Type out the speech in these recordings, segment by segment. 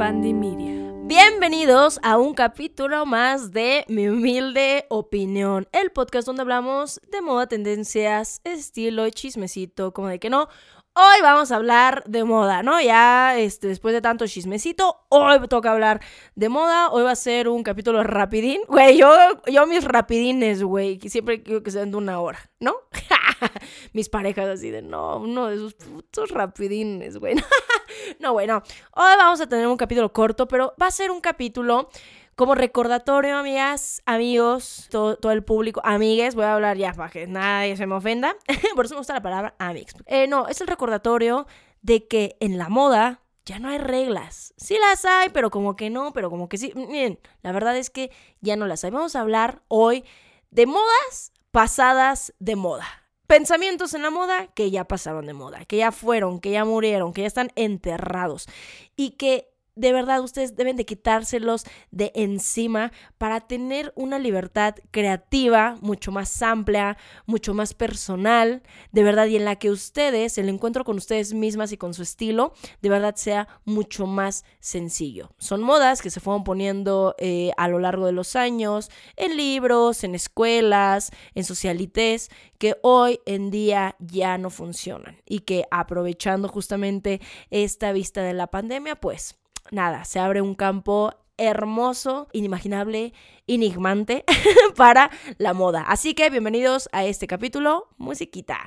Bienvenidos a un capítulo más de Mi Humilde Opinión, el podcast donde hablamos de moda, tendencias, estilo chismecito, como de que no. Hoy vamos a hablar de moda, ¿no? Ya este, después de tanto chismecito, hoy toca hablar de moda. Hoy va a ser un capítulo rapidín. Güey, yo, yo mis rapidines, güey, que siempre quiero que sean de una hora, ¿no? mis parejas así de, no, uno de esos putos rapidines, güey. no, bueno, hoy vamos a tener un capítulo corto, pero va a ser un capítulo como recordatorio, amigas, amigos, todo, el público, amigues, voy a hablar ya para que nadie se me ofenda. Por eso me gusta la palabra amigos. Eh, no, es el recordatorio de que en la moda ya no hay reglas. Sí las hay, pero como que no, pero como que sí. Miren, la verdad es que ya no las hay. Vamos a hablar hoy de modas pasadas de moda. Pensamientos en la moda que ya pasaron de moda, que ya fueron, que ya murieron, que ya están enterrados y que de verdad ustedes deben de quitárselos de encima para tener una libertad creativa mucho más amplia, mucho más personal, de verdad, y en la que ustedes, el encuentro con ustedes mismas y con su estilo, de verdad sea mucho más sencillo. Son modas que se fueron poniendo eh, a lo largo de los años, en libros, en escuelas, en socialites, que hoy en día ya no funcionan y que aprovechando justamente esta vista de la pandemia, pues nada, se abre un campo hermoso, inimaginable, enigmante para la moda. Así que bienvenidos a este capítulo, musiquita.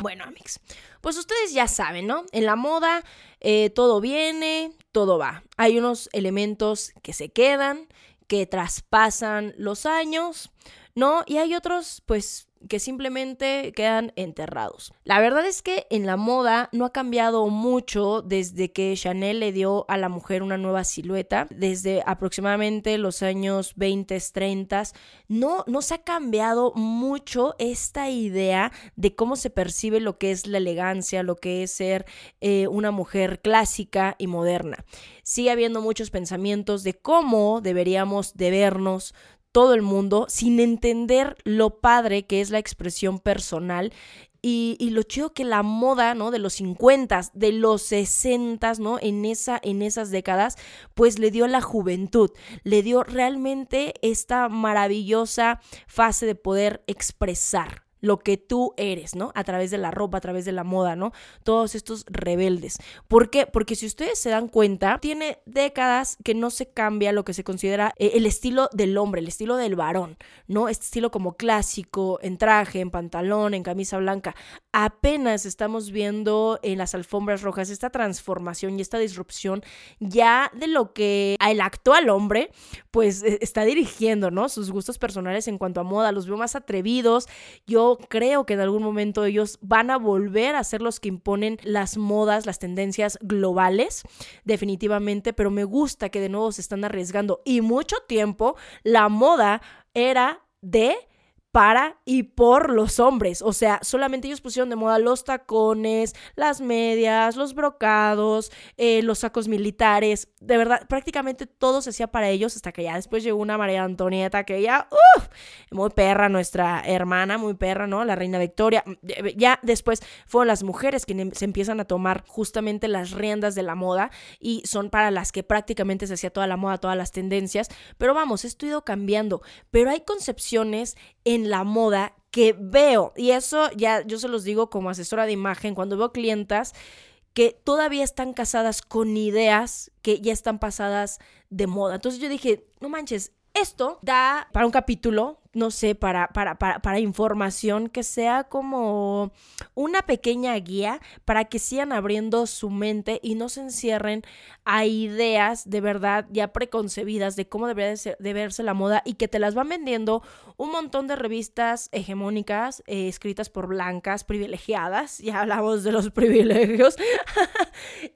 Bueno, amigos, pues ustedes ya saben, ¿no? En la moda eh, todo viene, todo va. Hay unos elementos que se quedan, que traspasan los años, ¿no? Y hay otros, pues, que simplemente quedan enterrados. La verdad es que en la moda no ha cambiado mucho desde que Chanel le dio a la mujer una nueva silueta, desde aproximadamente los años 20, 30, no, no se ha cambiado mucho esta idea de cómo se percibe lo que es la elegancia, lo que es ser eh, una mujer clásica y moderna. Sigue habiendo muchos pensamientos de cómo deberíamos de vernos, todo el mundo sin entender lo padre que es la expresión personal y, lo chido que la moda, ¿no? De los 50, de los 60, ¿no? En, esa, en esas décadas, pues le dio la juventud, le dio realmente esta maravillosa fase de poder expresar, lo que tú eres, ¿no? A través de la ropa, a través de la moda, ¿no? Todos estos rebeldes. ¿Por qué? Porque si ustedes se dan cuenta, tiene décadas que no se cambia lo que se considera eh, el estilo del hombre, el estilo del varón, ¿no? Este estilo como clásico, en traje, en pantalón, en camisa blanca. Apenas estamos viendo en las alfombras rojas esta transformación y esta disrupción ya de lo que el actual hombre, pues e, está dirigiendo, ¿no? Sus gustos personales en cuanto a moda. Los veo más atrevidos. Yo creo que en algún momento ellos van a volver a ser los que imponen las modas, las tendencias globales, definitivamente, pero me gusta que de nuevo se están arriesgando. Y mucho tiempo la moda era de para y por los hombres. O sea, solamente ellos pusieron de moda los tacones, las medias, los brocados, eh, los sacos militares. De verdad, prácticamente todo se hacía para ellos hasta que ya después llegó una María Antonieta que ya, uff, muy perra, nuestra hermana, muy perra, ¿no? La reina Victoria. Ya después fueron las mujeres quienes se empiezan a tomar justamente las riendas de la moda y son para las que prácticamente se hacía toda la moda, todas las tendencias. Pero vamos, esto ha ido cambiando. Pero hay concepciones en la moda que veo, y eso ya yo se los digo como asesora de imagen, cuando veo clientas que todavía están casadas con ideas que ya están pasadas de moda. Entonces yo dije, no manches, esto da para un capítulo no sé, para, para, para, información que sea como una pequeña guía para que sigan abriendo su mente y no se encierren a ideas de verdad ya preconcebidas de cómo debería de, verse la moda y que te las van vendiendo un montón de revistas hegemónicas eh, escritas por blancas privilegiadas, ya hablamos de los privilegios,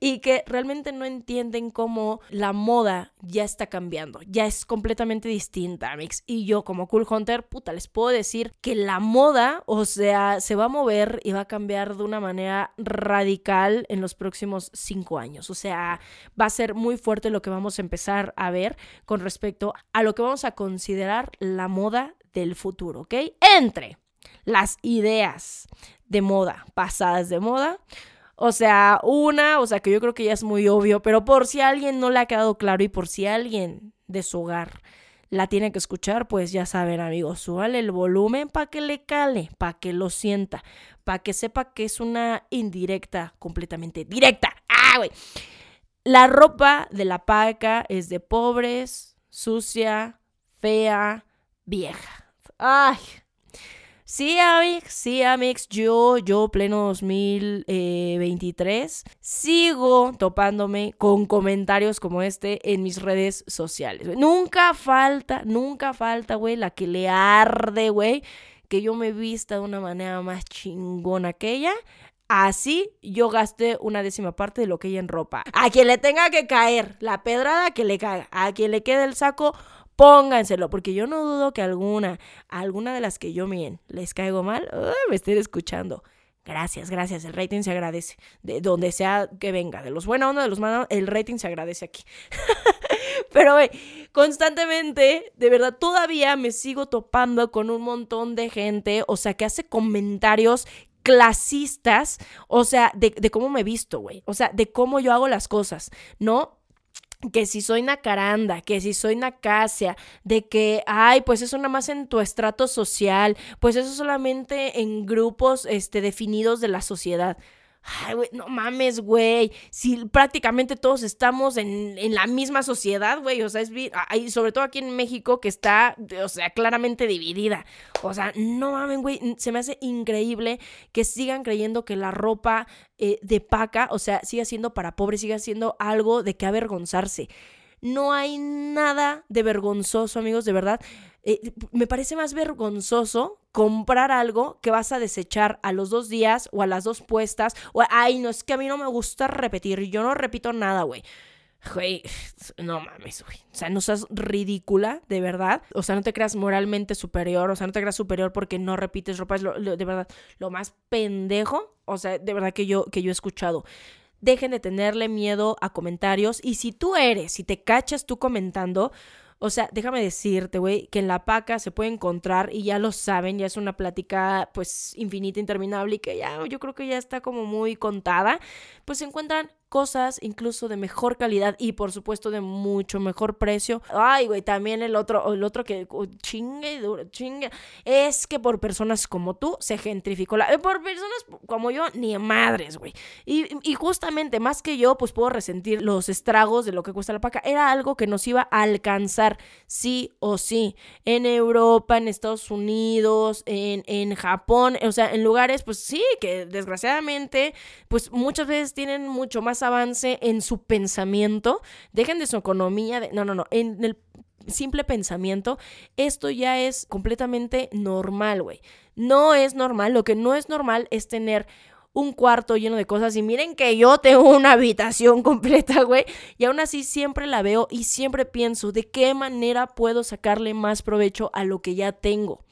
y que realmente no entienden cómo la moda ya está cambiando, ya es completamente distinta, Mix. Y yo como Cool Puta, les puedo decir que la moda, o sea, se va a mover y va a cambiar de una manera radical en los próximos cinco años. O sea, va a ser muy fuerte lo que vamos a empezar a ver con respecto a lo que vamos a considerar la moda del futuro, ¿ok? Entre las ideas de moda pasadas de moda. O sea, una, o sea, que yo creo que ya es muy obvio, pero por si a alguien no le ha quedado claro y por si alguien de su hogar la tiene que escuchar, pues ya saben, amigos, súbale el volumen para que le cale, para que lo sienta, para que sepa que es una indirecta completamente directa. ¡Ah, güey! La ropa de la paca es de pobres, sucia, fea, vieja. ¡Ay! Sí, Amix, sí, Amix, yo, yo, pleno 2023, sigo topándome con comentarios como este en mis redes sociales. Nunca falta, nunca falta, güey, la que le arde, güey, que yo me vista de una manera más chingona que ella. Así yo gasté una décima parte de lo que ella en ropa. A quien le tenga que caer la pedrada, que le caiga. A quien le quede el saco, pónganselo, porque yo no dudo que alguna, alguna de las que yo miren les caigo mal, me estén escuchando. Gracias, gracias. El rating se agradece. De donde sea que venga, de los buenos o de los malos, el rating se agradece aquí. Pero, güey, constantemente, de verdad, todavía me sigo topando con un montón de gente, o sea, que hace comentarios clasistas, o sea, de, de cómo me visto, güey. O sea, de cómo yo hago las cosas, ¿no? Que si soy nacaranda, que si soy nacasia, de que, ay, pues eso nada más en tu estrato social, pues eso solamente en grupos este, definidos de la sociedad. Ay, güey, no mames, güey. Si prácticamente todos estamos en, la misma sociedad, güey. O sea, es sobre todo aquí en México que está, o sea, claramente dividida. O sea, no mames, güey. Se me hace increíble que sigan creyendo que la ropa eh, de paca, o sea, siga siendo para pobres, siga siendo algo de que avergonzarse. No hay nada de vergonzoso, amigos, de verdad. Eh, me parece más vergonzoso comprar algo que vas a desechar a los dos días o a las dos puestas. O, ay, no, es que a mí no me gusta repetir. Yo no repito nada, güey. Güey, no mames, güey. O sea, no seas ridícula, de verdad. O sea, no te creas moralmente superior. O sea, no te creas superior porque no repites ropa. Es de verdad lo más pendejo. O sea, de verdad que yo, que yo he escuchado. Dejen de tenerle miedo a comentarios. Y si tú eres, si te cachas tú comentando, o sea, déjame decirte, güey, que en la paca se puede encontrar, y ya lo saben, ya es una plática pues infinita, interminable, y que ya yo creo que ya está como muy contada, pues se encuentran cosas incluso de mejor calidad y por supuesto de mucho mejor precio. Ay, güey, también el otro, el otro que uh, chingue, duro, chingue, es que por personas como tú se gentrificó la... Por personas como yo, ni madres, güey. Y, justamente más que yo, pues puedo resentir los estragos de lo que cuesta la paca. Era algo que nos iba a alcanzar, sí o sí, en Europa, en Estados Unidos, en Japón, o sea, en lugares, pues sí, que desgraciadamente, pues muchas veces tienen mucho más avance en su pensamiento, dejen de su economía, no, no, no, en el simple pensamiento, esto ya es completamente normal, güey. No es normal, lo que no es normal es tener un cuarto lleno de cosas y miren que yo tengo una habitación completa, güey, y aún así siempre la veo y siempre pienso de qué manera puedo sacarle más provecho a lo que ya tengo.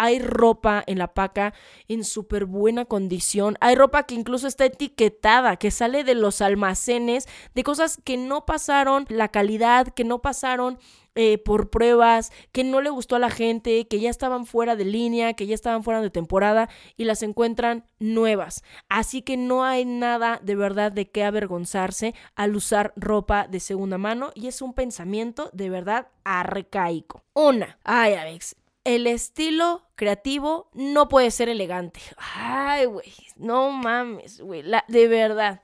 Hay ropa en la paca en súper buena condición. Hay ropa que incluso está etiquetada, que sale de los almacenes, de cosas que no pasaron la calidad, que no pasaron eh, por pruebas, que no le gustó a la gente, que ya estaban fuera de línea, que ya estaban fuera de temporada y las encuentran nuevas. Así que no hay nada de verdad de qué avergonzarse al usar ropa de segunda mano y es un pensamiento de verdad arcaico. Una, ay Alex, el estilo creativo no puede ser elegante. Ay, güey, no mames, güey, de verdad.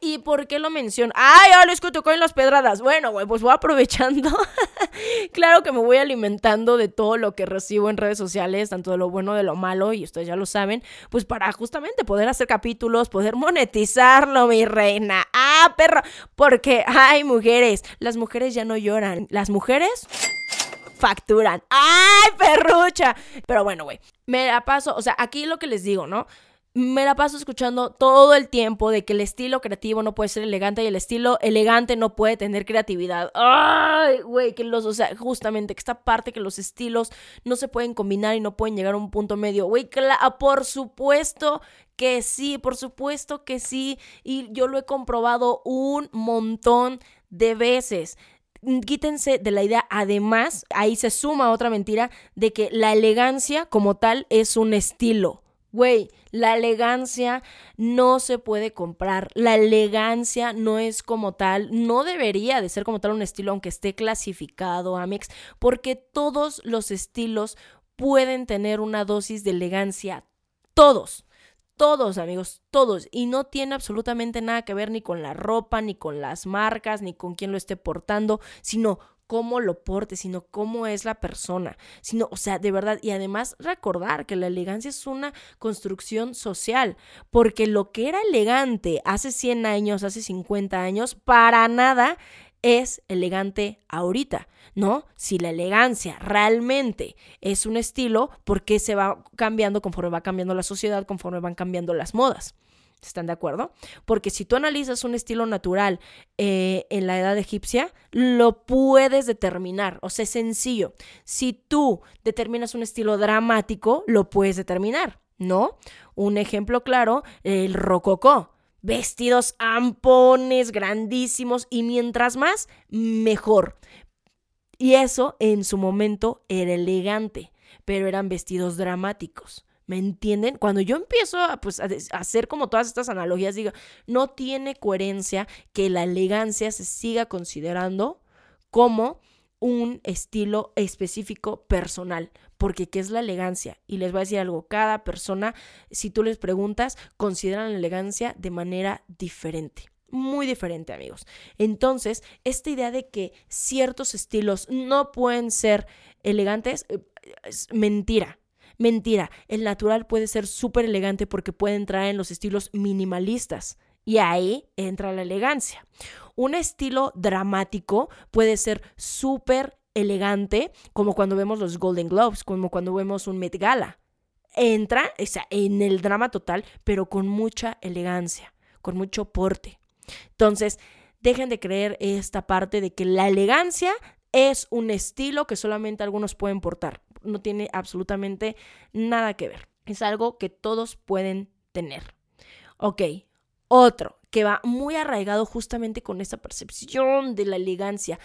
¿Y por qué lo menciono? Ay, ahora que tocó en las pedradas. Bueno, güey, pues voy aprovechando. claro que me voy alimentando de todo lo que recibo en redes sociales, tanto de lo bueno, de lo malo, y ustedes ya lo saben, pues para justamente poder hacer capítulos, poder monetizarlo, mi reina. Ah, perro, porque, ay, mujeres, las mujeres ya no lloran. Las mujeres facturan. ¡Ay, perrucha! Pero bueno, güey, me la paso, o sea, aquí lo que les digo, ¿no? me la paso escuchando todo el tiempo de que el estilo creativo no puede ser elegante y el estilo elegante no puede tener creatividad. Ay, güey, que los, o sea, justamente que esta parte que los estilos no se pueden combinar y no pueden llegar a un punto medio. Güey, por supuesto que sí, por supuesto que sí. Y yo lo he comprobado un montón de veces quítense de la idea, además, ahí se suma otra mentira de que la elegancia como tal es un estilo. Güey, la elegancia no se puede comprar. La elegancia no es como tal, no debería de ser como tal un estilo, aunque esté clasificado, Amex, porque todos los estilos pueden tener una dosis de elegancia. Todos. Todos, amigos, todos. Y no tiene absolutamente nada que ver ni con la ropa, ni con las marcas, ni con quién lo esté portando, sino cómo lo porte, sino cómo es la persona, sino, o sea, de verdad, y además recordar que la elegancia es una construcción social, porque lo que era elegante hace 100 años, hace 50 años, para nada es elegante ahorita, ¿no? Si la elegancia realmente es un estilo, ¿por qué se va cambiando conforme va cambiando la sociedad, conforme van cambiando las modas? ¿Están de acuerdo? Porque si tú analizas un estilo natural eh, en la edad egipcia, lo puedes determinar. O sea, es sencillo. Si tú determinas un estilo dramático, lo puedes determinar, ¿no? Un ejemplo claro, el rococó vestidos ampones, grandísimos, y mientras más, mejor. Y eso en su momento era elegante, pero eran vestidos dramáticos. ¿Me entienden? Cuando yo empiezo a, pues, hacer como todas estas analogías, digo, no tiene coherencia que la elegancia se siga considerando como un estilo específico personal, porque ¿qué es la elegancia? Y les voy a decir algo, cada persona, si tú les preguntas, consideran la elegancia de manera diferente. Muy diferente, amigos. Entonces, esta idea de que ciertos estilos no pueden ser elegantes eh, es mentira. Mentira. El natural puede ser súper elegante porque puede entrar en los estilos minimalistas. Y ahí entra la elegancia. Un estilo dramático puede ser súper elegante, como cuando vemos los Golden Globes, como cuando vemos un Met Gala. Entra o sea, en el drama total, pero con mucha elegancia, con mucho porte. Entonces, dejen de creer esta parte de que la elegancia es un estilo que solamente algunos pueden portar. No tiene absolutamente nada que ver. Es algo que todos pueden tener. Ok, otro que va muy arraigado justamente con esta percepción de la elegancia.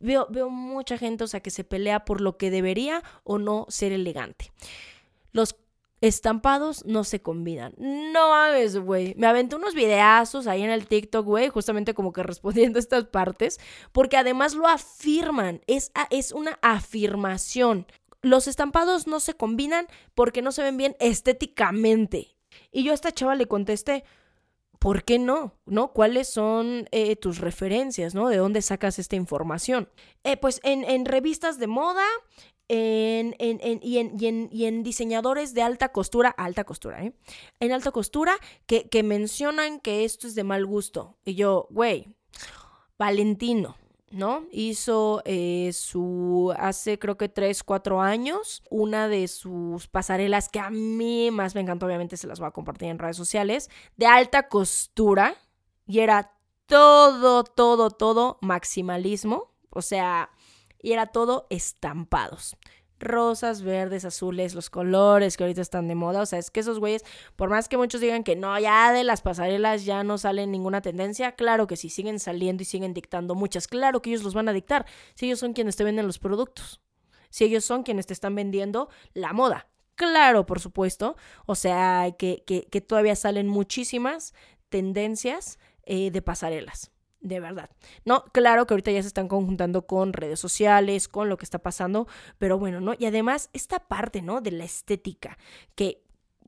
Veo, veo mucha gente, o sea, que se pelea por lo que debería o no ser elegante. Los estampados no se combinan. No mames, güey. Me aventé unos videazos ahí en el TikTok, güey, justamente como que respondiendo a estas partes, porque además lo afirman. Es, es una afirmación. Los estampados no se combinan porque no se ven bien estéticamente. Y yo a esta chava le contesté, ¿por qué no? ¿No? ¿Cuáles son eh, tus referencias? ¿No? ¿De dónde sacas esta información? Eh, pues en, revistas de moda en, y, en, diseñadores de alta costura, alta costura, ¿eh? En alta costura que, que mencionan que esto es de mal gusto. Y yo, güey, Valentino. ¿No? Hizo eh, su, hace creo que tres, cuatro años, una de sus pasarelas que a mí más me encantó, obviamente se las voy a compartir en redes sociales, de alta costura y era todo, todo, todo maximalismo, o sea, y era todo estampados rosas, verdes, azules, los colores que ahorita están de moda. O sea, es que esos güeyes, por más que muchos digan que no, ya de las pasarelas ya no sale ninguna tendencia, claro que sí, siguen saliendo y siguen dictando muchas. Claro que ellos los van a dictar, si ellos son quienes te venden los productos, si ellos son quienes te están vendiendo la moda. Claro, por supuesto. O sea, que, que, todavía salen muchísimas tendencias eh, de pasarelas de verdad. No, claro que ahorita ya se están conjuntando con redes sociales, con lo que está pasando, pero bueno, ¿no? Y además esta parte, ¿no? De la estética, que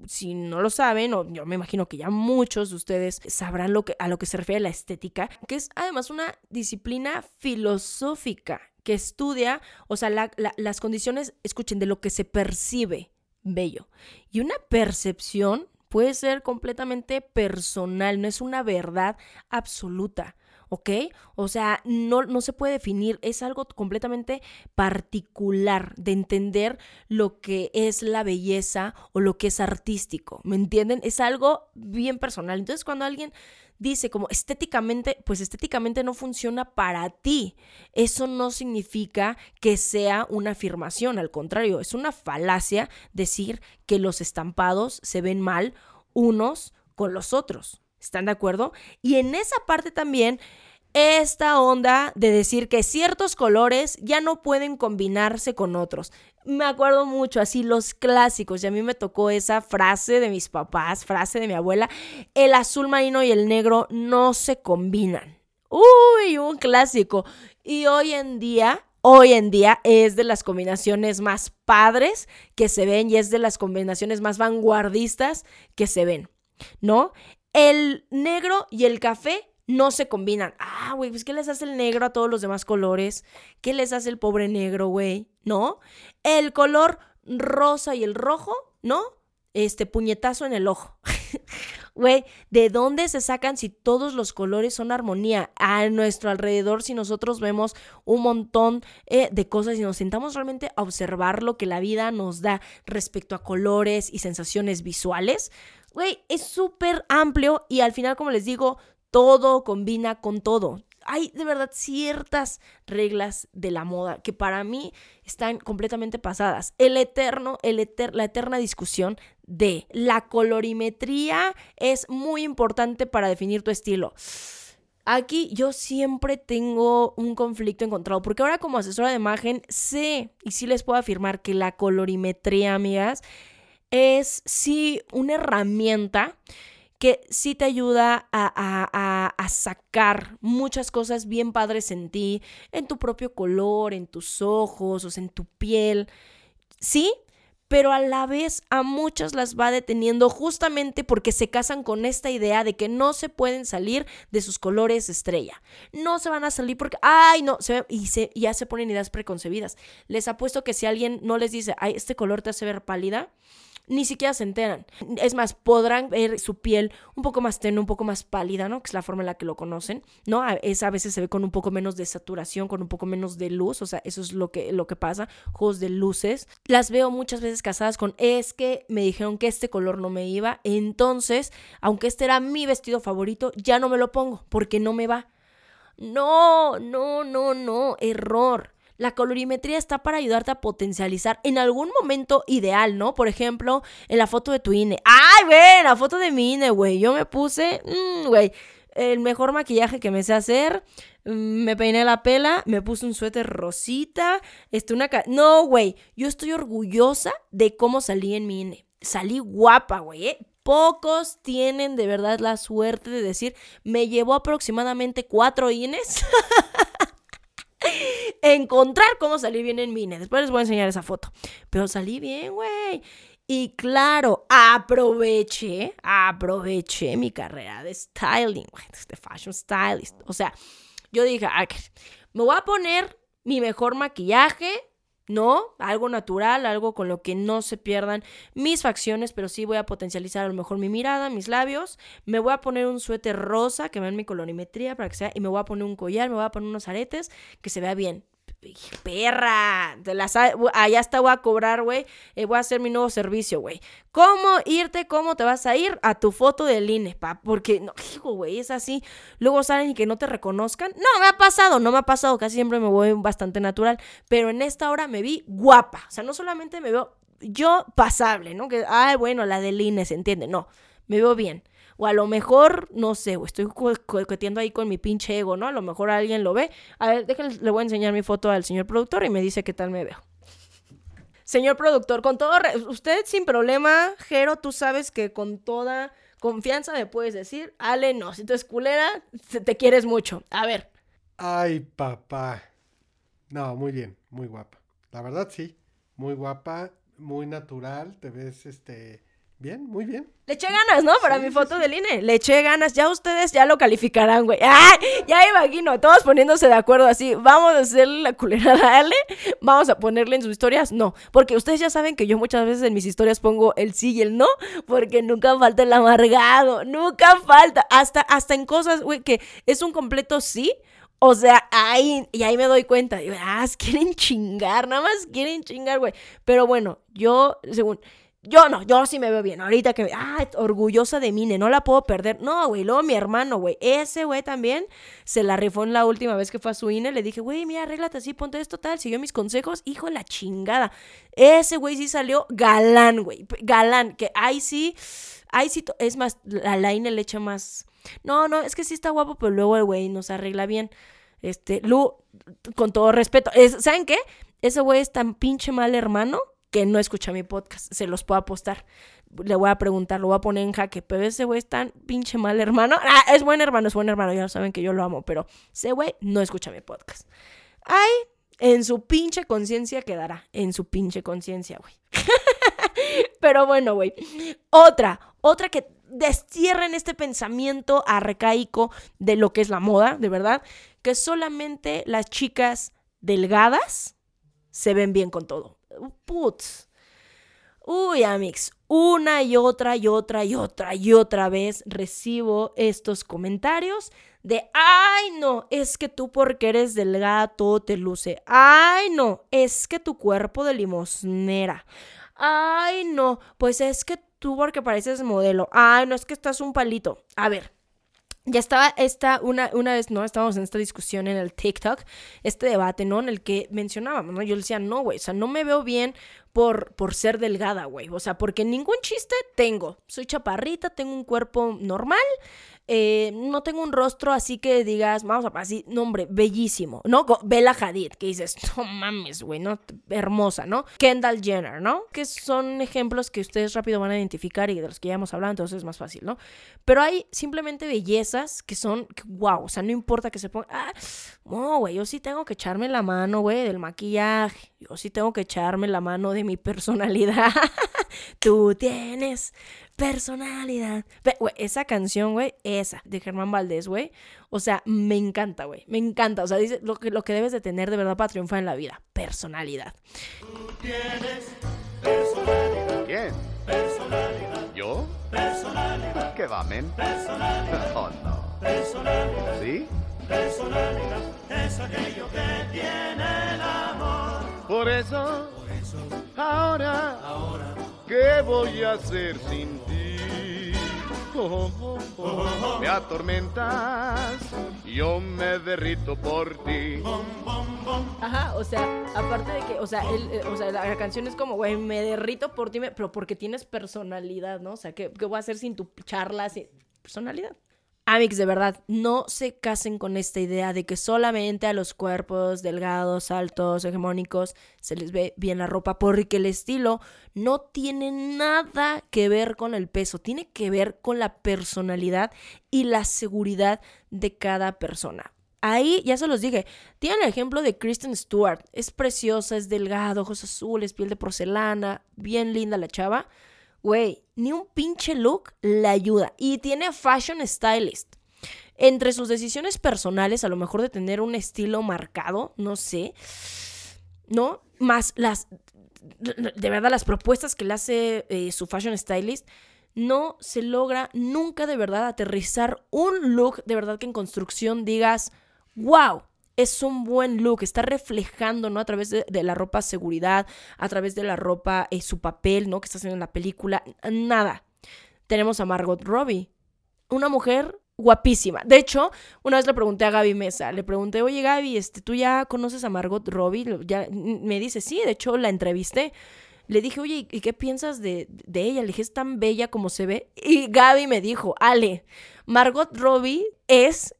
si no lo saben, o yo me imagino que ya muchos de ustedes sabrán lo que, a lo que se refiere la estética, que es además una disciplina filosófica que estudia, o sea, las condiciones, escuchen, de lo que se percibe bello. Y una percepción puede ser completamente personal, no es una verdad absoluta. ¿Ok? O sea, no, no se puede definir, es algo completamente particular de entender lo que es la belleza o lo que es artístico, ¿me entienden? Es algo bien personal. Entonces, cuando alguien dice como estéticamente, pues estéticamente no funciona para ti. Eso no significa que sea una afirmación, al contrario, es una falacia decir que los estampados se ven mal unos con los otros. ¿Están de acuerdo? Y en esa parte también esta onda de decir que ciertos colores ya no pueden combinarse con otros. Me acuerdo mucho, así los clásicos, y a mí me tocó esa frase de mis papás, frase de mi abuela, el azul marino y el negro no se combinan. Uy, un clásico. Y hoy en día, hoy en día es de las combinaciones más padres que se ven y es de las combinaciones más vanguardistas que se ven, ¿no? El negro y el café no se combinan. Ah, güey, pues ¿qué les hace el negro a todos los demás colores? ¿Qué les hace el pobre negro, güey? ¿No? El color rosa y el rojo, ¿no? Este puñetazo en el ojo. Güey, ¿de dónde se sacan si todos los colores son armonía? A nuestro alrededor, si nosotros vemos un montón eh, de cosas y nos sentamos realmente a observar lo que la vida nos da respecto a colores y sensaciones visuales, güey, es súper amplio y al final, como les digo, todo combina con todo. Hay de verdad ciertas reglas de la moda que para mí están completamente pasadas. El eterno, el la eterna discusión de la colorimetría es muy importante para definir tu estilo. Aquí yo siempre tengo un conflicto encontrado, porque ahora como asesora de imagen sé y sí les puedo afirmar que la colorimetría, amigas, es sí una herramienta que sí te ayuda a, a, sacar muchas cosas bien padres en ti, en tu propio color, en tus ojos, o sea, en tu piel. Sí, pero a la vez a muchas las va deteniendo justamente porque se casan con esta idea de que no se pueden salir de sus colores estrella. No se van a salir porque, ay, no, se, y, se, ya se ponen ideas preconcebidas. Les apuesto que si alguien no les dice, ay, este color te hace ver pálida, ni siquiera se enteran. Es más, podrán ver su piel un poco más tenue, un poco más pálida, ¿no? Que es la forma en la que lo conocen, ¿no? Esa a veces se ve con un poco menos de saturación, con un poco menos de luz, o sea, eso es lo que, lo que pasa, juegos de luces. Las veo muchas veces casadas con, es que me dijeron que este color no me iba, entonces, aunque este era mi vestido favorito, ya no me lo pongo porque no me va. No, no, no, no, error. La colorimetría está para ayudarte a potencializar en algún momento ideal, ¿no? Por ejemplo, en la foto de tu INE. ¡Ay, güey! La foto de mi INE, güey. Yo me puse, mm, güey, el mejor maquillaje que me sé hacer. Mm, me peiné la pela, me puse un suéter rosita, este, una... No, güey, yo estoy orgullosa de cómo salí en mi INE. Salí guapa, güey, ¿eh? Pocos tienen de verdad la suerte de decir, me llevó aproximadamente cuatro INES encontrar cómo salir bien en Mine. Después les voy a enseñar esa foto. Pero salí bien, güey. Y claro, aproveché, aproveché mi carrera de styling, de fashion stylist. O sea, yo dije, me voy a poner mi mejor maquillaje, ¿no? Algo natural, algo con lo que no se pierdan mis facciones, pero sí voy a potencializar a lo mejor mi mirada, mis labios. Me voy a poner un suéter rosa que vean mi colorimetría para que sea, y me voy a poner un collar, me voy a poner unos aretes que se vea bien perra, de las, allá está voy a cobrar, güey, eh, voy a hacer mi nuevo servicio, güey. ¿Cómo irte? ¿Cómo te vas a ir a tu foto del INE, pa? Porque, no, hijo, güey, es así. Luego salen y que no te reconozcan. No, me ha pasado, no me ha pasado, casi siempre me voy bastante natural, pero en esta hora me vi guapa. O sea, no solamente me veo yo pasable, ¿no? Que, ay, bueno, la del INE, se entiende, no, me veo bien. O a lo mejor, no sé, o estoy coqueteando ahí con mi pinche ego, ¿no? A lo mejor alguien lo ve. A ver, déjenle, le voy a enseñar mi foto al señor productor y me dice qué tal me veo. Señor productor, con todo, usted sin problema, Jero, tú sabes que con toda confianza me puedes decir, Ale, no, si tú es culera, te quieres mucho. A ver. Ay, papá. No, muy bien, muy guapa. La verdad sí, muy guapa, muy natural, te ves este Bien, muy bien. Le eché ganas, ¿no? Para mi foto del INE. Le eché ganas. Ya ustedes ya lo calificarán, güey. ¡Ay! Ya imagino, todos poniéndose de acuerdo así. Vamos a hacerle la culera a Ale. Vamos a ponerle en sus historias. No. Porque ustedes ya saben que yo muchas veces en mis historias pongo el sí y el no. Porque nunca falta el amargado. Nunca falta. Hasta, hasta en cosas, güey, que es un completo sí. O sea, ahí, y ahí me doy cuenta. Ah, quieren chingar, nada más quieren chingar, güey. Pero bueno, yo, según, yo no, yo sí me veo bien. Ahorita que, ah, orgullosa de mí, no la puedo perder. No, güey, luego mi hermano, güey, ese güey también se la rifó en la última vez que fue a su INE. Le dije, güey, mira, arréglate así, ponte esto tal. Siguió mis consejos, hijo de la chingada. Ese güey sí salió galán, güey, galán. Que ahí sí, ahí sí, es más, a la INE le echa más. No, no, es que sí está guapo, pero luego el güey nos arregla bien. Este, Lu, con todo respeto, ¿saben qué? Ese güey es tan pinche mal hermano que no escucha mi podcast, se los puedo apostar. Le voy a preguntar, lo voy a poner en jaque, pero ese güey es tan pinche mal hermano. Ah, es buen hermano, es buen hermano, ya saben que yo lo amo, pero ese güey no escucha mi podcast. Ay, en su pinche conciencia quedará, en su pinche conciencia, güey. pero bueno, güey. Otra, otra que destierren este pensamiento arcaico de lo que es la moda, de verdad, que solamente las chicas delgadas se ven bien con todo. Putz. Uy, Amix, una y otra y otra y otra y otra vez recibo estos comentarios de, ay no, es que tú porque eres delgada todo te luce. Ay no, es que tu cuerpo de limosnera. Ay no, pues es que tú porque pareces modelo. Ay no, es que estás un palito. A ver, ya estaba esta, una, una vez, ¿no? Estábamos en esta discusión en el TikTok, este debate, ¿no? En el que mencionábamos, ¿no? Yo le decía, no, güey, o sea, no me veo bien por, por ser delgada, güey. O sea, porque ningún chiste tengo. Soy chaparrita, tengo un cuerpo normal, eh, no tengo un rostro así que digas, vamos a así, nombre, bellísimo, ¿no? Bella Hadid, que dices, no mames, güey, ¿no? Hermosa, ¿no? Kendall Jenner, ¿no? Que son ejemplos que ustedes rápido van a identificar y de los que ya hemos hablado, entonces es más fácil, ¿no? Pero hay simplemente bellezas que son, wow, o sea, no importa que se ponga, ah, no, güey, yo sí tengo que echarme la mano, güey, del maquillaje, yo sí tengo que echarme la mano de mi personalidad. Tú tienes personalidad. Esa canción, güey, esa, de Germán Valdés, güey. O sea, me encanta, güey. Me encanta. O sea, dice lo que, lo que debes de tener de verdad para triunfar en la vida. Personalidad. Tú tienes personalidad. ¿Quién? Personalidad. ¿Yo? Personalidad. ¿Qué va, men? Personalidad. Oh, no. Personalidad. ¿Sí? Personalidad es aquello que tiene el amor. Por eso, Por eso ahora, ahora ¿Qué voy a hacer sin ti? Oh, oh, oh, me atormentas, yo me derrito por ti. Ajá, o sea, aparte de que, o sea, eh, la canción es como, güey, me derrito por ti, pero porque tienes personalidad, ¿no? O sea, ¿qué, qué voy a hacer sin tu charla? Sin personalidad. Amix, de verdad, no se casen con esta idea de que solamente a los cuerpos delgados, altos, hegemónicos se les ve bien la ropa, porque el estilo no tiene nada que ver con el peso, tiene que ver con la personalidad y la seguridad de cada persona. Ahí ya se los dije, tienen el ejemplo de Kristen Stewart, es preciosa, es delgado, ojos azules, piel de porcelana, bien linda la chava Güey, ni un pinche look le ayuda. Y tiene fashion stylist. Entre sus decisiones personales, a lo mejor de tener un estilo marcado, no sé, ¿no? Más las, de verdad, las propuestas que le hace eh, su fashion stylist, no se logra nunca de verdad aterrizar un look de verdad que en construcción digas, wow, es un buen look, está reflejando, ¿no? A través de, la ropa seguridad, a través de la ropa, eh, su papel, ¿no? Que está haciendo en la película, nada. Tenemos a Margot Robbie, una mujer guapísima. De hecho, una vez le pregunté a Gaby Mesa, le pregunté, oye Gaby, este, ¿tú ya conoces a Margot Robbie? Ya, me dice, sí, de hecho la entrevisté. Le dije, oye, ¿y qué piensas de, de ella? Le dije, es tan bella como se ve. Y Gaby me dijo, Ale, Margot Robbie es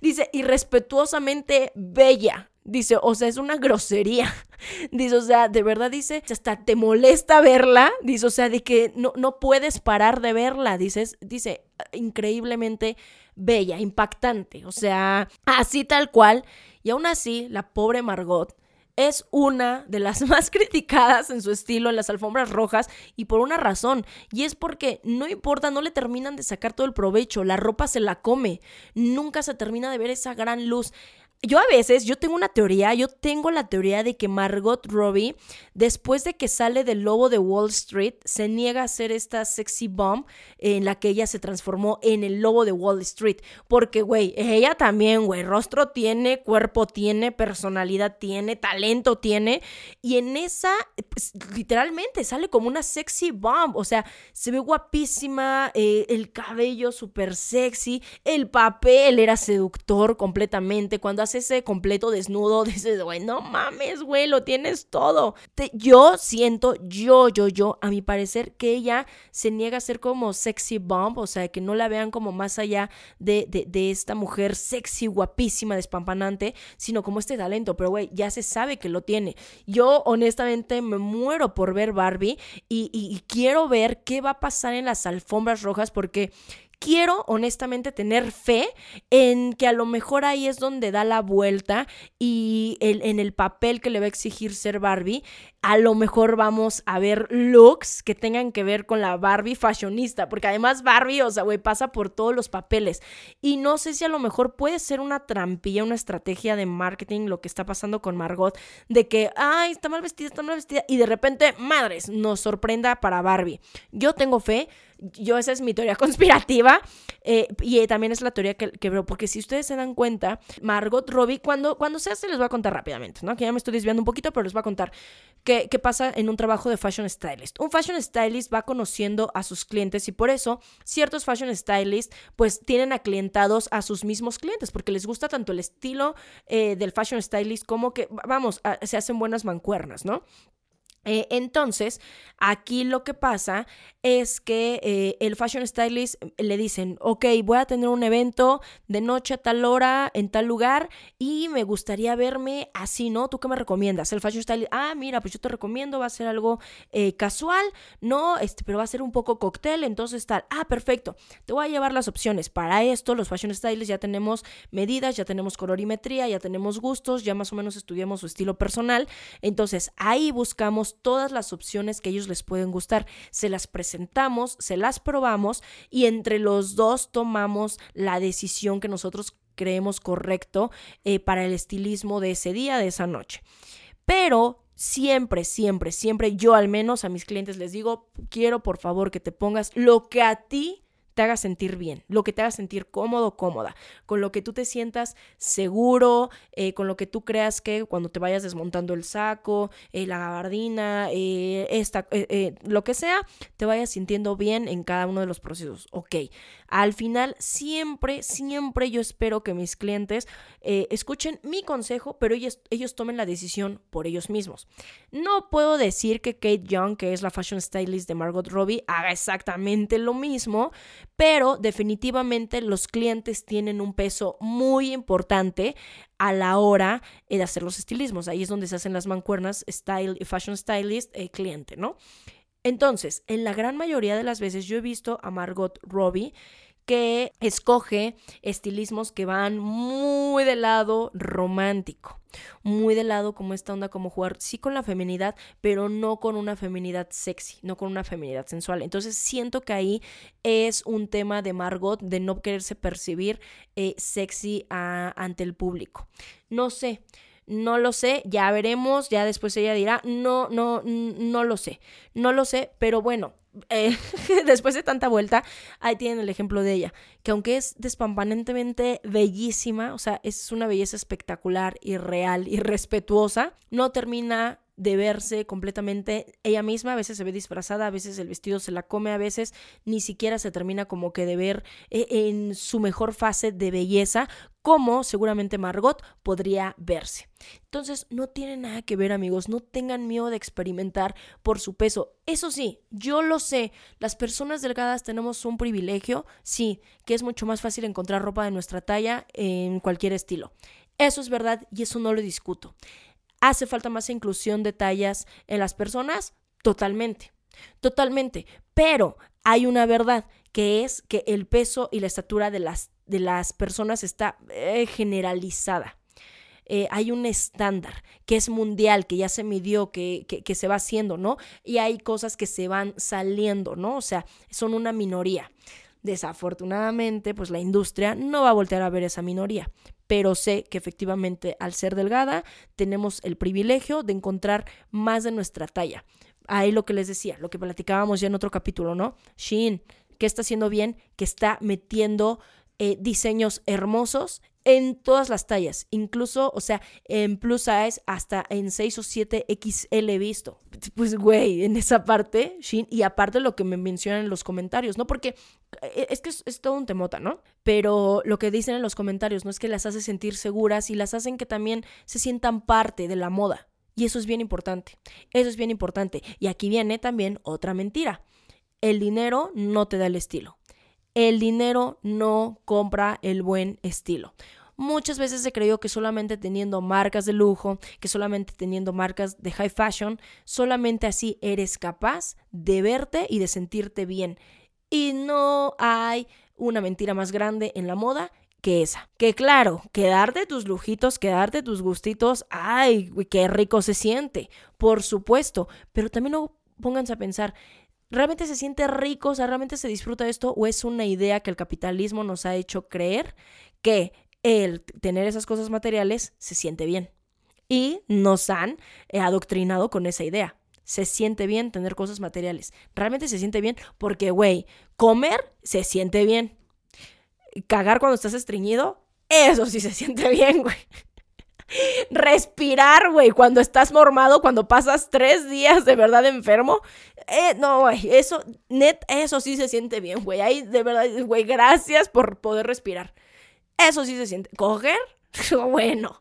Dice, irrespetuosamente bella. Dice, o sea, es una grosería. Dice, o sea, de verdad dice, hasta te molesta verla. Dice, o sea, de que no, no puedes parar de verla. Dices, dice, increíblemente bella, impactante. O sea, así tal cual. Y aún así, la pobre Margot es una de las más criticadas en su estilo en las alfombras rojas y por una razón, y es porque no importa, no le terminan de sacar todo el provecho, la ropa se la come, nunca se termina de ver esa gran luz yo a veces, yo tengo una teoría, yo tengo la teoría de que Margot Robbie, después de que sale del lobo de Wall Street, se niega a hacer esta sexy bomb en la que ella se transformó en el lobo de Wall Street. Porque, güey, ella también, güey, rostro tiene, cuerpo tiene, personalidad tiene, talento tiene. Y en esa, pues, literalmente, sale como una sexy bomb. O sea, se ve guapísima, eh, el cabello súper sexy, el papel era seductor completamente. Cuando hace ese completo desnudo, dices, güey, no mames, güey, lo tienes todo. yo siento, yo, yo, yo, a mi parecer, que ella se niega a ser como sexy bomb, o sea, que no la vean como más allá de, de, esta mujer sexy, guapísima, despampanante, sino como este talento, pero güey, ya se sabe que lo tiene. Yo honestamente me muero por ver Barbie y quiero ver qué va a pasar en las alfombras rojas porque quiero honestamente tener fe en que a lo mejor ahí es donde da la vuelta y en el papel que le va a exigir ser Barbie, a lo mejor vamos a ver looks que tengan que ver con la Barbie fashionista, porque además Barbie, o sea, güey, pasa por todos los papeles. Y no sé si a lo mejor puede ser una trampilla, una estrategia de marketing lo que está pasando con Margot, de que, ay, está mal vestida, está mal vestida, y de repente, madres, nos sorprenda para Barbie. Yo tengo fe, yo esa es mi teoría conspirativa eh, y también es la teoría que, que, veo, porque si ustedes se dan cuenta, Margot Robbie, cuando, cuando se hace, les voy a contar rápidamente, ¿no? Que ya me estoy desviando un poquito, pero les voy a contar qué, qué pasa en un trabajo de fashion stylist. Un fashion stylist va conociendo a sus clientes y por eso ciertos fashion stylists pues tienen aclientados a sus mismos clientes, porque les gusta tanto el estilo eh, del fashion stylist como que, vamos, se hacen buenas mancuernas, ¿no? Eh, entonces, aquí lo que pasa es que eh, el fashion stylist le dicen, ok, voy a tener un evento de noche a tal hora, en tal lugar, y me gustaría verme así, ¿no? ¿Tú qué me recomiendas? El fashion stylist, ah, mira, pues yo te recomiendo, va a ser algo eh, casual, ¿no? Este, pero va a ser un poco cóctel, entonces tal, ah, perfecto, te voy a llevar las opciones. Para esto, los fashion stylists ya tenemos medidas, ya tenemos colorimetría, ya tenemos gustos, ya más o menos estudiamos su estilo personal, entonces ahí buscamos todas las opciones que ellos les pueden gustar. Se las presentamos, se las probamos y entre los dos tomamos la decisión que nosotros creemos correcto eh, para el estilismo de ese día, de esa noche. Pero siempre, siempre, siempre yo al menos a mis clientes les digo, quiero por favor que te pongas lo que a ti te haga sentir bien, lo que te haga sentir cómodo, cómoda, con lo que tú te sientas seguro, eh, con lo que tú creas que cuando te vayas desmontando el saco, eh, la gabardina, eh, esta, lo que sea, te vayas sintiendo bien en cada uno de los procesos. Ok, al final siempre, siempre yo espero que mis clientes escuchen mi consejo, pero ellos, ellos tomen la decisión por ellos mismos. No puedo decir que Kate Young, que es la fashion stylist de Margot Robbie, haga exactamente lo mismo, pero definitivamente los clientes tienen un peso muy importante a la hora de hacer los estilismos. Ahí es donde se hacen las mancuernas style, fashion stylist eh, cliente, ¿no? Entonces, en la gran mayoría de las veces yo he visto a Margot Robbie que escoge estilismos que van muy del lado romántico, muy del lado como esta onda, como jugar sí con la feminidad, pero no con una feminidad sexy, no con una feminidad sensual. Entonces siento que ahí es un tema de Margot de no quererse percibir eh, sexy ante el público. No sé. No lo sé, ya veremos, ya después ella dirá, no, no, no lo sé, no lo sé, pero bueno, eh, después de tanta vuelta, ahí tienen el ejemplo de ella, que aunque es despampanentemente bellísima, o sea, es una belleza espectacular y real y respetuosa, no termina de verse completamente ella misma, a veces se ve disfrazada, a veces el vestido se la come, a veces ni siquiera se termina como que de ver eh, en su mejor fase de belleza, como seguramente Margot podría verse. Entonces, no tiene nada que ver, amigos, no tengan miedo de experimentar por su peso. Eso sí, yo lo sé, las personas delgadas tenemos un privilegio, sí, que es mucho más fácil encontrar ropa de nuestra talla en cualquier estilo. Eso es verdad y eso no lo discuto. ¿Hace falta más inclusión de tallas en las personas? Totalmente, totalmente. Pero hay una verdad, que es que el peso y la estatura de las, de las personas está eh, generalizada. eh, hay un estándar que es mundial, que ya se midió, que, que se va haciendo, ¿no? Y hay cosas que se van saliendo, ¿no? O sea, son una minoría. Desafortunadamente, pues la industria no va a voltear a ver esa minoría, pero sé que efectivamente al ser delgada tenemos el privilegio de encontrar más de nuestra talla. Ahí lo que les decía, lo que platicábamos ya en otro capítulo, ¿no? Shin, ¿qué está haciendo bien? Que está metiendo eh, diseños hermosos en todas las tallas, incluso, o sea, en plus size hasta en 6 o 7 XL he visto. Pues, güey, en esa parte, Shin, y aparte lo que me mencionan en los comentarios, ¿no? Porque eh, es que es, todo un temota, ¿no? Pero lo que dicen en los comentarios, ¿no? Es que las hace sentir seguras y las hacen que también se sientan parte de la moda. Y eso es bien importante. Eso es bien importante. Y aquí viene también otra mentira. El dinero no te da el estilo. El dinero no compra el buen estilo. Muchas veces se creyó que solamente teniendo marcas de lujo, que solamente teniendo marcas de high fashion, solamente así eres capaz de verte y de sentirte bien. Y no hay una mentira más grande en la moda que esa. Que claro, quedarte tus lujitos, quedarte tus gustitos, ay, qué rico se siente, por supuesto, pero también no pónganse a pensar, ¿realmente se siente rico? O sea, ¿realmente se disfruta esto? ¿O es una idea que el capitalismo nos ha hecho creer que el tener esas cosas materiales se siente bien? Y nos han eh, adoctrinado con esa idea. Se siente bien tener cosas materiales. Realmente se siente bien porque, güey, comer se siente bien cagar cuando estás estreñido, eso sí se siente bien, güey. Respirar, güey, cuando estás mormado, cuando pasas tres días de verdad enfermo. Eh, no, güey, eso, net, eso sí se siente bien, güey. Ahí, de verdad, güey, gracias por poder respirar. Eso sí se siente. ¿Coger? Bueno.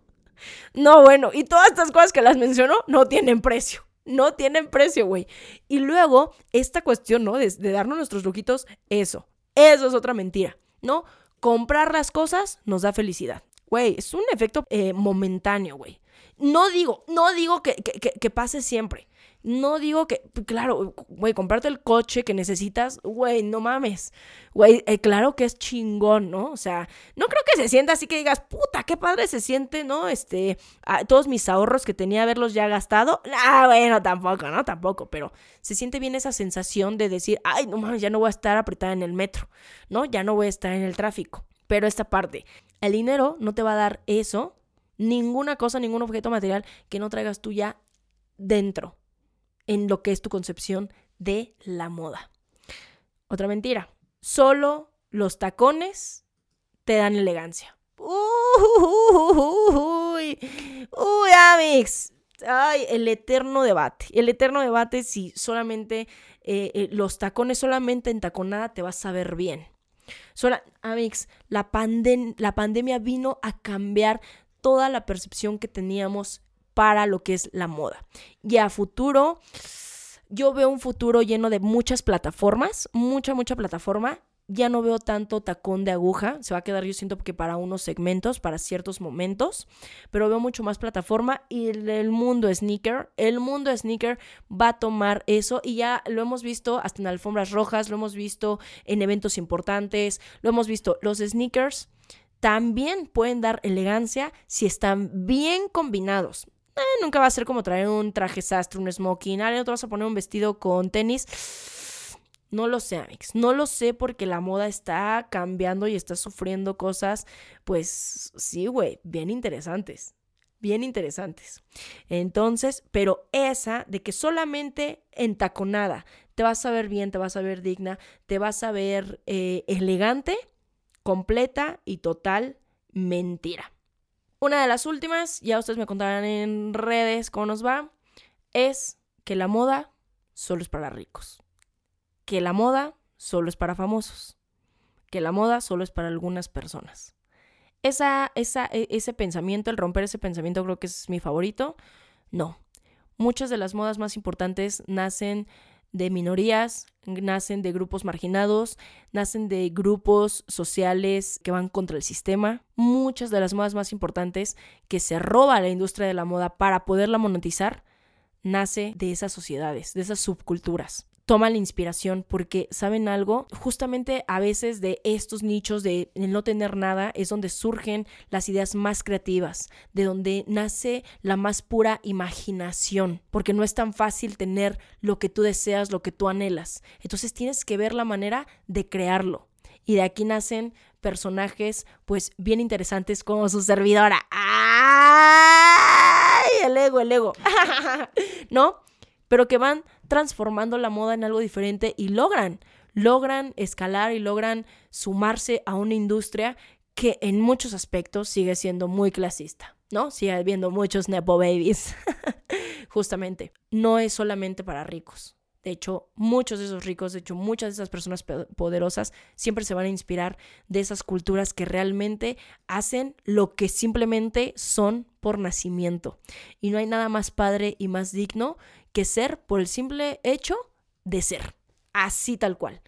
No, bueno. Y todas estas cosas que las menciono no tienen precio. No tienen precio, güey. Y luego, esta cuestión, ¿no? De, darnos nuestros lujitos, eso. Eso es otra mentira, ¿no? comprar las cosas nos da felicidad. Güey, es un efecto eh, momentáneo, güey. No digo, no digo que, que, pase siempre. No digo que, claro, güey, comprarte el coche que necesitas, güey, no mames. Güey, eh, claro que es chingón, ¿no? O sea, no creo que se sienta así que digas, puta, qué padre se siente, ¿no? Este, todos mis ahorros que tenía haberlos ya gastado. Ah, bueno, tampoco, ¿no? Tampoco, pero se siente bien esa sensación de decir, ay, no mames, ya no voy a estar apretada en el metro, ¿no? Ya no voy a estar en el tráfico. Pero esta parte, el dinero no te va a dar eso, ninguna cosa, ningún objeto material que no traigas tú ya dentro en lo que es tu concepción de la moda. Otra mentira. Solo los tacones te dan elegancia. Uy, uy, Amix. Ay, el eterno debate. El eterno debate si solamente eh, eh, los tacones, solamente en taconada te vas a ver bien. Sola, Amix, la, la pandemia vino a cambiar toda la percepción que teníamos para lo que es la moda. Y a futuro, yo veo un futuro lleno de muchas plataformas, mucha, mucha plataforma. Ya no veo tanto tacón de aguja, se va a quedar yo siento que para unos segmentos, para ciertos momentos, pero veo mucho más plataforma y el mundo sneaker, el mundo sneaker va a tomar eso y ya lo hemos visto hasta en alfombras rojas, lo hemos visto en eventos importantes, lo hemos visto, los sneakers también pueden dar elegancia si están bien combinados. Eh, nunca va a ser como traer un traje sastre, un smoking. Ahora no te vas a poner un vestido con tenis. No lo sé, Amix. No lo sé porque la moda está cambiando y está sufriendo cosas, pues sí, güey, bien interesantes. Bien interesantes. Entonces, pero esa de que solamente entaconada te vas a ver bien, te vas a ver digna, te vas a ver eh, elegante, completa y total mentira. Una de las últimas, ya ustedes me contarán en redes cómo nos va, es que la moda solo es para ricos. Que la moda solo es para famosos. Que la moda solo es para algunas personas. Esa, esa, e, ese pensamiento, el romper ese pensamiento creo que es mi favorito. No. Muchas de las modas más importantes nacen de minorías, nacen de grupos marginados, nacen de grupos sociales que van contra el sistema. Muchas de las modas más importantes que se roba la industria de la moda para poderla monetizar, nace de esas sociedades, de esas subculturas. Toma la inspiración porque saben algo, justamente a veces de estos nichos de no tener nada es donde surgen las ideas más creativas, de donde nace la más pura imaginación, porque no es tan fácil tener lo que tú deseas, lo que tú anhelas. Entonces tienes que ver la manera de crearlo. Y de aquí nacen personajes pues bien interesantes como su servidora. ¡Ay! El ego, el ego. ¿No? Pero que van transformando la moda en algo diferente y logran, logran escalar y logran sumarse a una industria que en muchos aspectos sigue siendo muy clasista, ¿no? Sigue habiendo muchos Nepo Babies. Justamente, no es solamente para ricos. De hecho, muchos de esos ricos, de hecho, muchas de esas personas poderosas siempre se van a inspirar de esas culturas que realmente hacen lo que simplemente son por nacimiento. Y no hay nada más padre y más digno que ser por el simple hecho de ser. Así tal cual.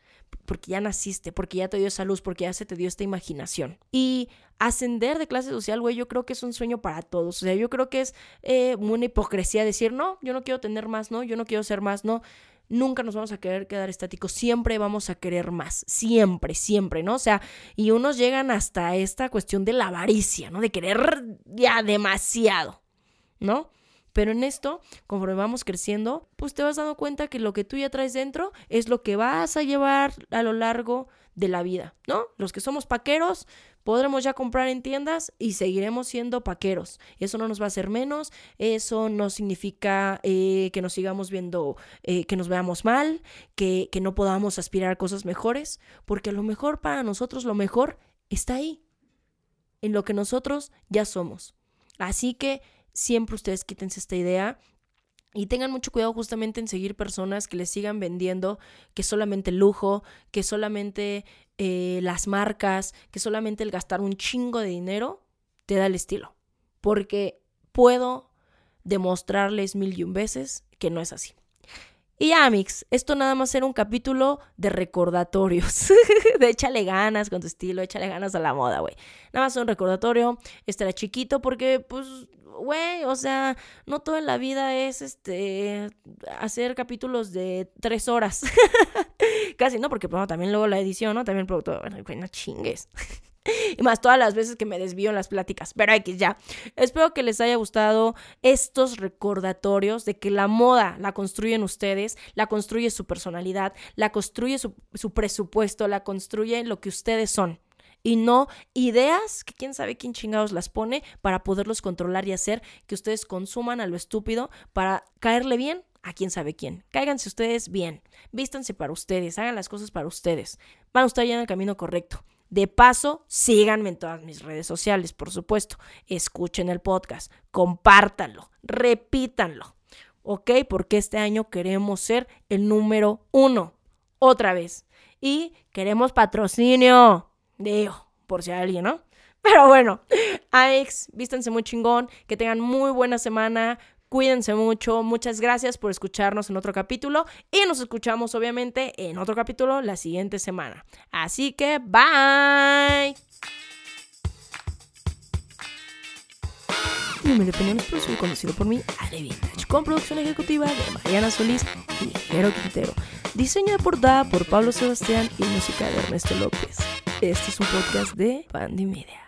Porque ya naciste, porque ya te dio esa luz, porque ya se te dio esta imaginación. Y ascender de clase social, güey, yo creo que es un sueño para todos. O sea, yo creo que es eh, una hipocresía decir, no, yo no quiero tener más, no, yo no quiero ser más, no nunca nos vamos a querer quedar estáticos, siempre vamos a querer más, siempre, siempre, ¿no? O sea, y unos llegan hasta esta cuestión de la avaricia, ¿no? De querer ya demasiado, ¿no? Pero en esto, conforme vamos creciendo, pues te vas dando cuenta que lo que tú ya traes dentro es lo que vas a llevar a lo largo la vida, ¿no? Los que somos paqueros, podremos ya comprar en tiendas y seguiremos siendo paqueros. Eso no nos va a hacer menos, eso no significa eh, que nos sigamos viendo, eh, que nos veamos mal, que, que no podamos aspirar a cosas mejores, porque lo mejor para nosotros lo mejor está ahí, en lo que nosotros ya somos. Así que siempre ustedes quítense esta idea y tengan mucho cuidado justamente en seguir personas que les sigan vendiendo que solamente el lujo, que solamente eh, las marcas, que solamente el gastar un chingo de dinero te da el estilo. Porque puedo demostrarles mil y un veces que no es así. Y ya, Mix, esto nada más era un capítulo de recordatorios. de échale ganas con tu estilo, échale ganas a la moda, güey. Nada más un recordatorio. Este era chiquito porque, pues, güey, o sea, no todo en la vida es este hacer capítulos de tres horas. Casi, ¿no? Porque bueno, también luego la edición, ¿no? También el producto, bueno, güey, no chingues. y más todas las veces que me desvío en las pláticas. Pero X ya. Espero que les haya gustado estos recordatorios de que la moda la construyen ustedes, la construye su personalidad, la construye su presupuesto, la construye lo que ustedes son y no ideas que quién sabe quién chingados las pone para poderlos controlar y hacer que ustedes consuman a lo estúpido para caerle bien a quién sabe quién. Cáiganse ustedes bien, vístanse para ustedes, hagan las cosas para ustedes. Van a estar ya en el camino correcto. De paso, síganme en todas mis redes sociales, por supuesto. Escuchen el podcast, compártanlo, repítanlo. ¿Ok? Porque este año queremos ser el número uno. Otra vez. Y queremos patrocinio. Digo, por si hay alguien, ¿no? Pero bueno, Alex, vístanse muy chingón, que tengan muy buena semana, cuídense mucho, muchas gracias por escucharnos en otro capítulo y nos escuchamos obviamente en otro capítulo la siguiente semana. Así que, bye. Número de Opiniones producido y conducido por mí, Ale Vintage, con producción ejecutiva de Mariana Solís y Jero Quintero. Diseño de portada por Pablo Sebastián y música de Ernesto López. Este es un podcast de Media.